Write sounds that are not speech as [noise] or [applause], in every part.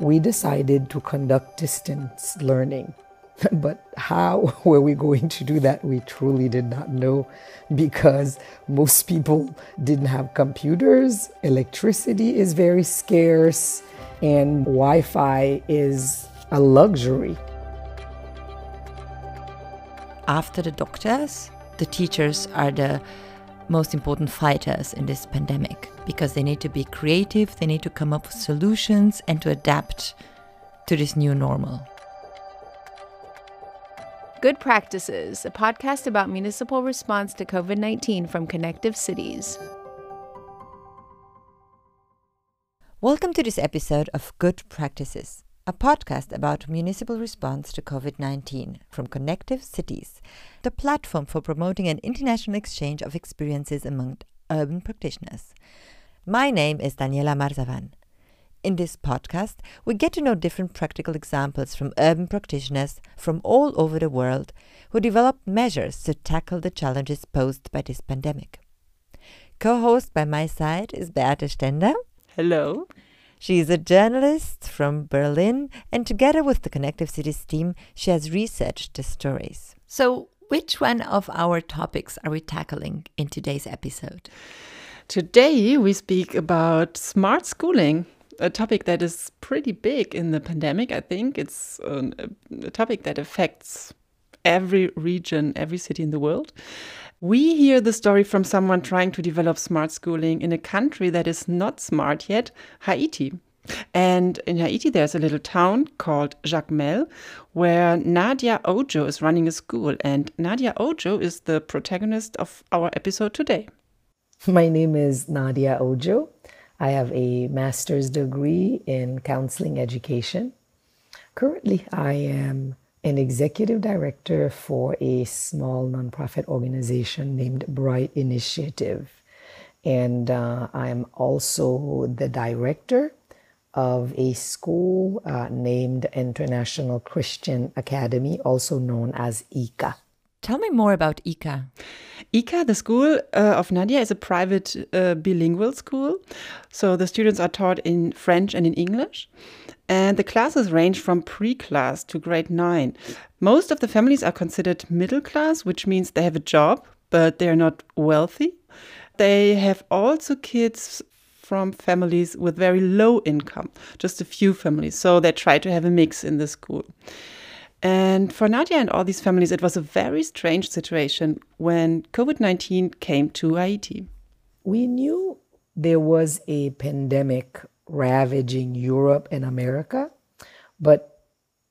we decided to conduct distance learning. [laughs] but how [laughs] were we going to do that? We truly did not know because most people didn't have computers, electricity is very scarce, and Wi Fi is a luxury. After the doctors, the teachers are the most important fighters in this pandemic because they need to be creative, they need to come up with solutions and to adapt to this new normal. Good Practices, a podcast about municipal response to COVID 19 from Connective Cities. Welcome to this episode of Good Practices, a podcast about municipal response to COVID 19 from Connective Cities, the platform for promoting an international exchange of experiences among urban practitioners. My name is Daniela Marzavan. In this podcast, we get to know different practical examples from urban practitioners from all over the world who developed measures to tackle the challenges posed by this pandemic. Co host by my side is Beate Stender. Hello. She is a journalist from Berlin, and together with the Connective Cities team, she has researched the stories. So, which one of our topics are we tackling in today's episode? Today, we speak about smart schooling a topic that is pretty big in the pandemic. I think it's um, a, a topic that affects every region, every city in the world. We hear the story from someone trying to develop smart schooling in a country that is not smart yet, Haiti. And in Haiti, there's a little town called Jacmel where Nadia Ojo is running a school. And Nadia Ojo is the protagonist of our episode today. My name is Nadia Ojo. I have a master's degree in counseling education. Currently, I am an executive director for a small nonprofit organization named Bright Initiative. And uh, I'm also the director of a school uh, named International Christian Academy, also known as ICA. Tell me more about ICA. ICA, the school uh, of Nadia, is a private uh, bilingual school. So the students are taught in French and in English. And the classes range from pre class to grade nine. Most of the families are considered middle class, which means they have a job, but they are not wealthy. They have also kids from families with very low income, just a few families. So they try to have a mix in the school. And for Nadia and all these families, it was a very strange situation when COVID 19 came to Haiti. We knew there was a pandemic ravaging Europe and America, but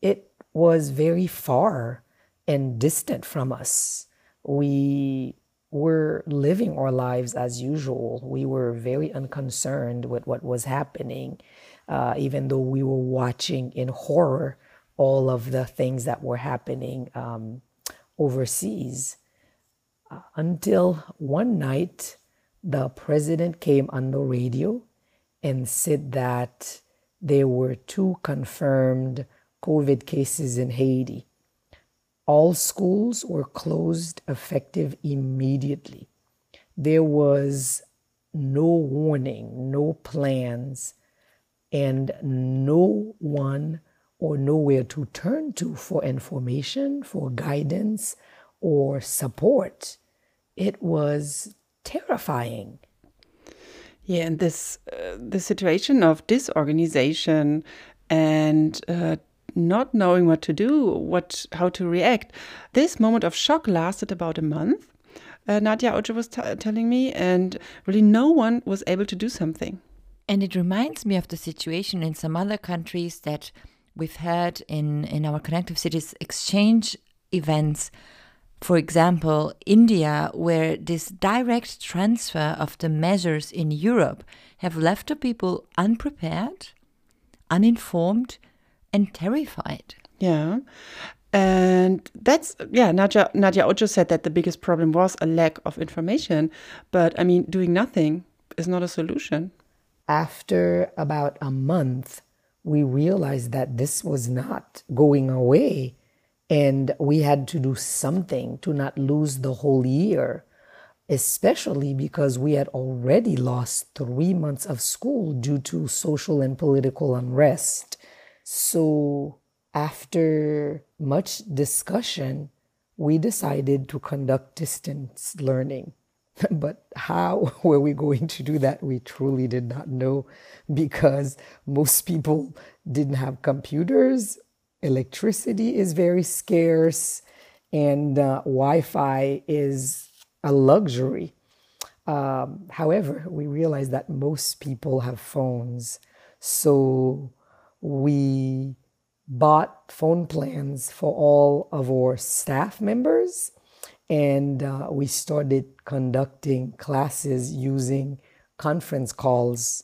it was very far and distant from us. We were living our lives as usual. We were very unconcerned with what was happening, uh, even though we were watching in horror all of the things that were happening um, overseas. Uh, until one night, the president came on the radio and said that there were two confirmed COVID cases in Haiti. All schools were closed effective immediately. There was no warning, no plans, and no one or nowhere to turn to for information, for guidance, or support. It was terrifying. Yeah, and this uh, the situation of disorganization and uh, not knowing what to do, what how to react. This moment of shock lasted about a month. Uh, Nadia Ojo was telling me, and really no one was able to do something. And it reminds me of the situation in some other countries that we've had in, in our Connective Cities exchange events, for example, India, where this direct transfer of the measures in Europe have left the people unprepared, uninformed, and terrified. Yeah. And that's, yeah, Nadia, Nadia Ojo said that the biggest problem was a lack of information. But I mean, doing nothing is not a solution. After about a month, we realized that this was not going away and we had to do something to not lose the whole year, especially because we had already lost three months of school due to social and political unrest. So, after much discussion, we decided to conduct distance learning. [laughs] but how [laughs] were we going to do that? We truly did not know because most people didn't have computers, electricity is very scarce, and uh, Wi Fi is a luxury. Um, however, we realized that most people have phones. So we bought phone plans for all of our staff members and uh, we started conducting classes using conference calls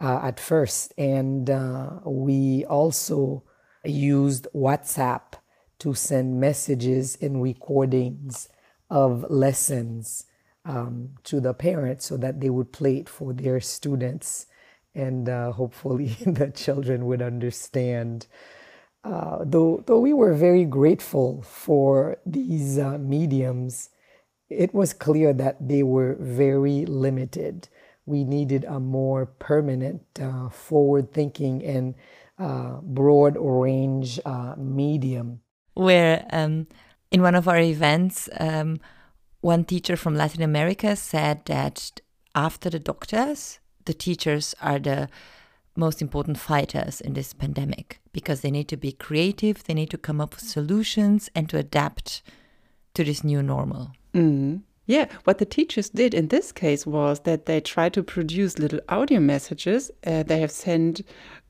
uh, at first. And uh, we also used WhatsApp to send messages and recordings of lessons um, to the parents so that they would play it for their students. And uh, hopefully [laughs] the children would understand uh, though, though we were very grateful for these uh, mediums, it was clear that they were very limited. We needed a more permanent, uh, forward thinking, and uh, broad range uh, medium. Where um, in one of our events, um, one teacher from Latin America said that after the doctors, the teachers are the most important fighters in this pandemic because they need to be creative, they need to come up with solutions and to adapt to this new normal. Mm. Yeah, what the teachers did in this case was that they tried to produce little audio messages uh, they have sent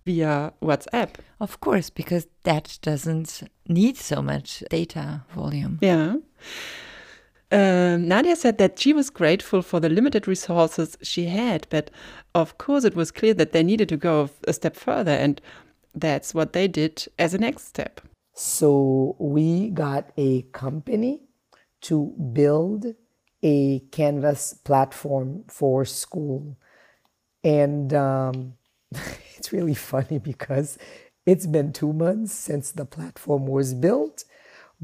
via WhatsApp. Of course, because that doesn't need so much data volume. Yeah. Um, Nadia said that she was grateful for the limited resources she had, but of course it was clear that they needed to go a step further, and that's what they did as a next step. So we got a company to build a Canvas platform for school. And um, [laughs] it's really funny because it's been two months since the platform was built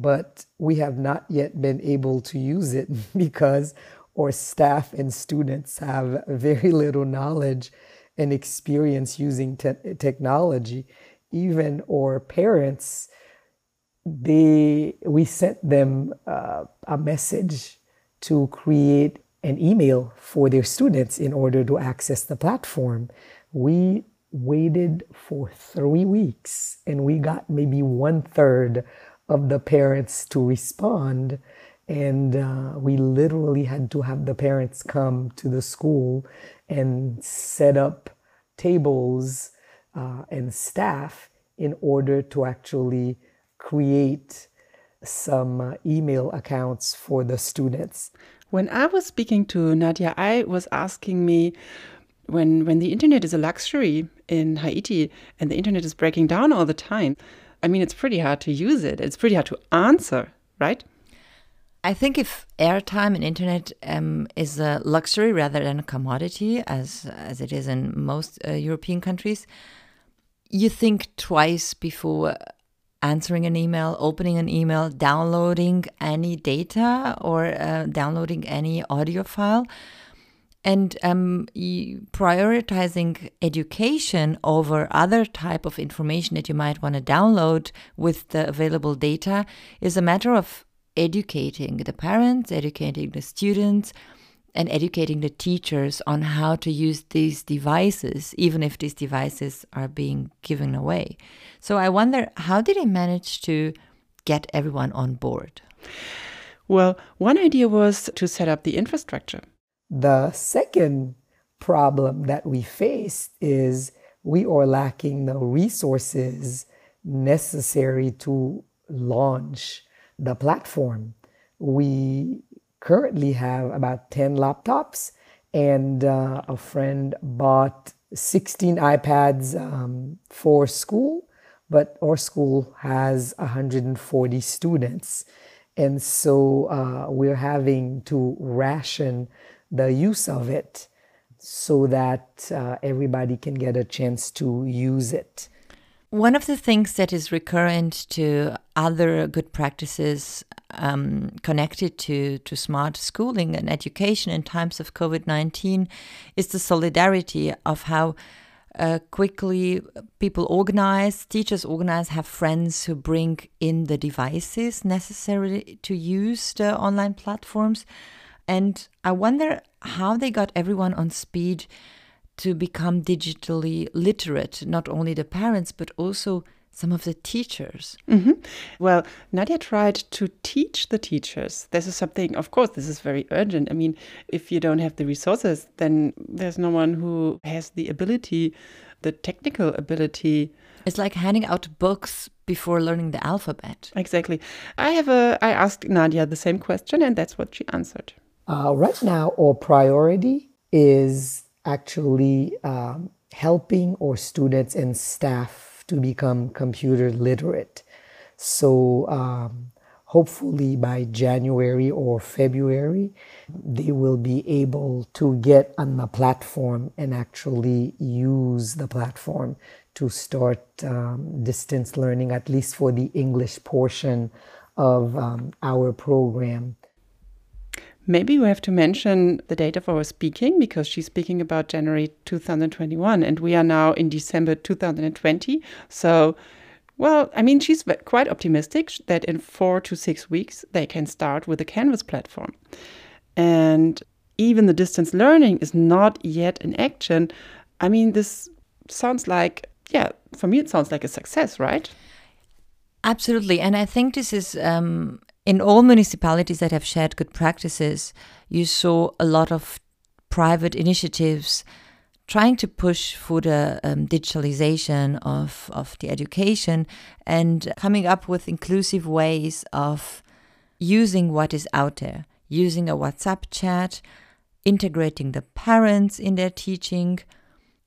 but we have not yet been able to use it [laughs] because our staff and students have very little knowledge and experience using te- technology. Even our parents, they we sent them uh, a message to create an email for their students in order to access the platform. We waited for three weeks and we got maybe one third of the parents to respond. And uh, we literally had to have the parents come to the school and set up tables uh, and staff in order to actually create some uh, email accounts for the students. When I was speaking to Nadia, I was asking me when when the internet is a luxury in Haiti and the internet is breaking down all the time, I mean, it's pretty hard to use it. It's pretty hard to answer, right? I think if airtime and internet um, is a luxury rather than a commodity, as as it is in most uh, European countries, you think twice before answering an email, opening an email, downloading any data, or uh, downloading any audio file and um, prioritizing education over other type of information that you might want to download with the available data is a matter of educating the parents educating the students and educating the teachers on how to use these devices even if these devices are being given away. So i wonder how did they manage to get everyone on board? Well one idea was to set up the infrastructure the second problem that we face is we are lacking the resources necessary to launch the platform. We currently have about 10 laptops, and uh, a friend bought 16 iPads um, for school, but our school has 140 students. And so uh, we're having to ration the use of it so that uh, everybody can get a chance to use it. One of the things that is recurrent to other good practices um, connected to, to smart schooling and education in times of COVID 19 is the solidarity of how uh, quickly people organize, teachers organize, have friends who bring in the devices necessary to use the online platforms. And I wonder how they got everyone on speed to become digitally literate, not only the parents, but also some of the teachers. Mm-hmm. Well, Nadia tried to teach the teachers. This is something, of course, this is very urgent. I mean, if you don't have the resources, then there's no one who has the ability, the technical ability. It's like handing out books before learning the alphabet. Exactly. I have a. I asked Nadia the same question, and that's what she answered. Uh, right now, our priority is actually um, helping our students and staff to become computer literate. So um, hopefully by January or February, they will be able to get on the platform and actually use the platform to start um, distance learning, at least for the English portion of um, our program. Maybe we have to mention the date of our speaking because she's speaking about January 2021 and we are now in December 2020. So, well, I mean, she's quite optimistic that in four to six weeks they can start with the Canvas platform. And even the distance learning is not yet in action. I mean, this sounds like, yeah, for me, it sounds like a success, right? Absolutely. And I think this is um, in all municipalities that have shared good practices, you saw a lot of private initiatives trying to push for the um, digitalization of, of the education and coming up with inclusive ways of using what is out there, using a WhatsApp chat, integrating the parents in their teaching,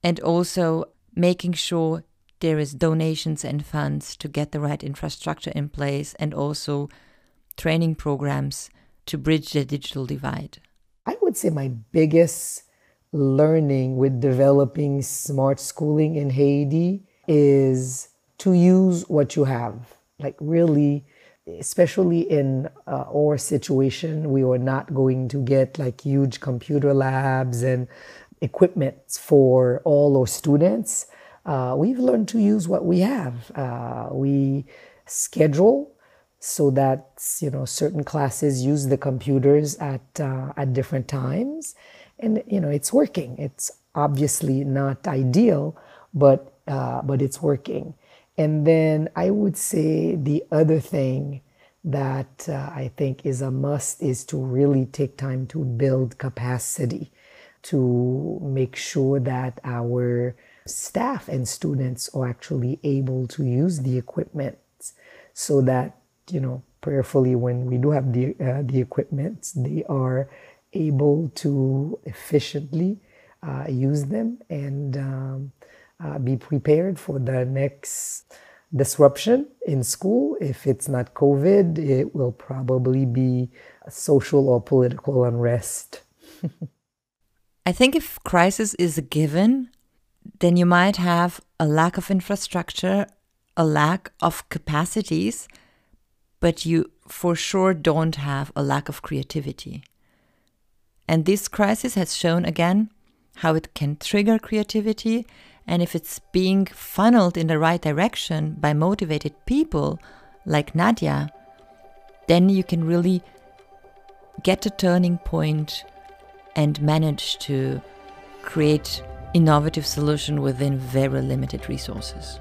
and also making sure there is donations and funds to get the right infrastructure in place and also training programs to bridge the digital divide? I would say my biggest learning with developing smart schooling in Haiti is to use what you have. Like, really, especially in uh, our situation, we were not going to get like huge computer labs and equipment for all our students. Uh, we've learned to use what we have. Uh, we schedule so that you know certain classes use the computers at uh, at different times, and you know it's working. It's obviously not ideal, but uh, but it's working. And then I would say the other thing that uh, I think is a must is to really take time to build capacity to make sure that our staff and students are actually able to use the equipment so that you know, prayerfully when we do have the uh, the equipment, they are able to efficiently uh, use them and um, uh, be prepared for the next disruption in school. If it's not COVID, it will probably be social or political unrest. [laughs] I think if crisis is a given, then you might have a lack of infrastructure, a lack of capacities but you for sure don't have a lack of creativity. And this crisis has shown again how it can trigger creativity, and if it's being funneled in the right direction by motivated people like Nadia, then you can really get a turning point and manage to create innovative solution within very limited resources.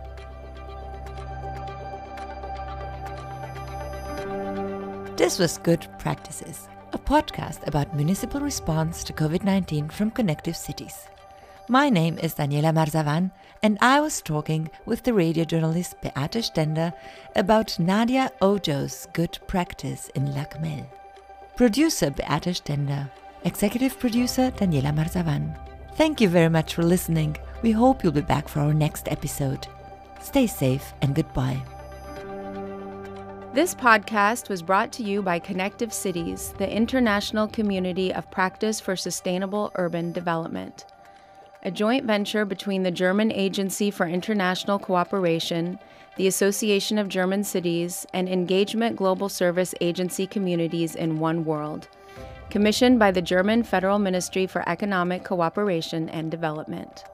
This was Good Practices, a podcast about municipal response to COVID 19 from connective cities. My name is Daniela Marzavan, and I was talking with the radio journalist Beate Stender about Nadia Ojo's good practice in Jacmel. Producer Beate Stender, executive producer Daniela Marzavan. Thank you very much for listening. We hope you'll be back for our next episode. Stay safe and goodbye. This podcast was brought to you by Connective Cities, the international community of practice for sustainable urban development, a joint venture between the German Agency for International Cooperation, the Association of German Cities, and Engagement Global Service Agency Communities in One World, commissioned by the German Federal Ministry for Economic Cooperation and Development.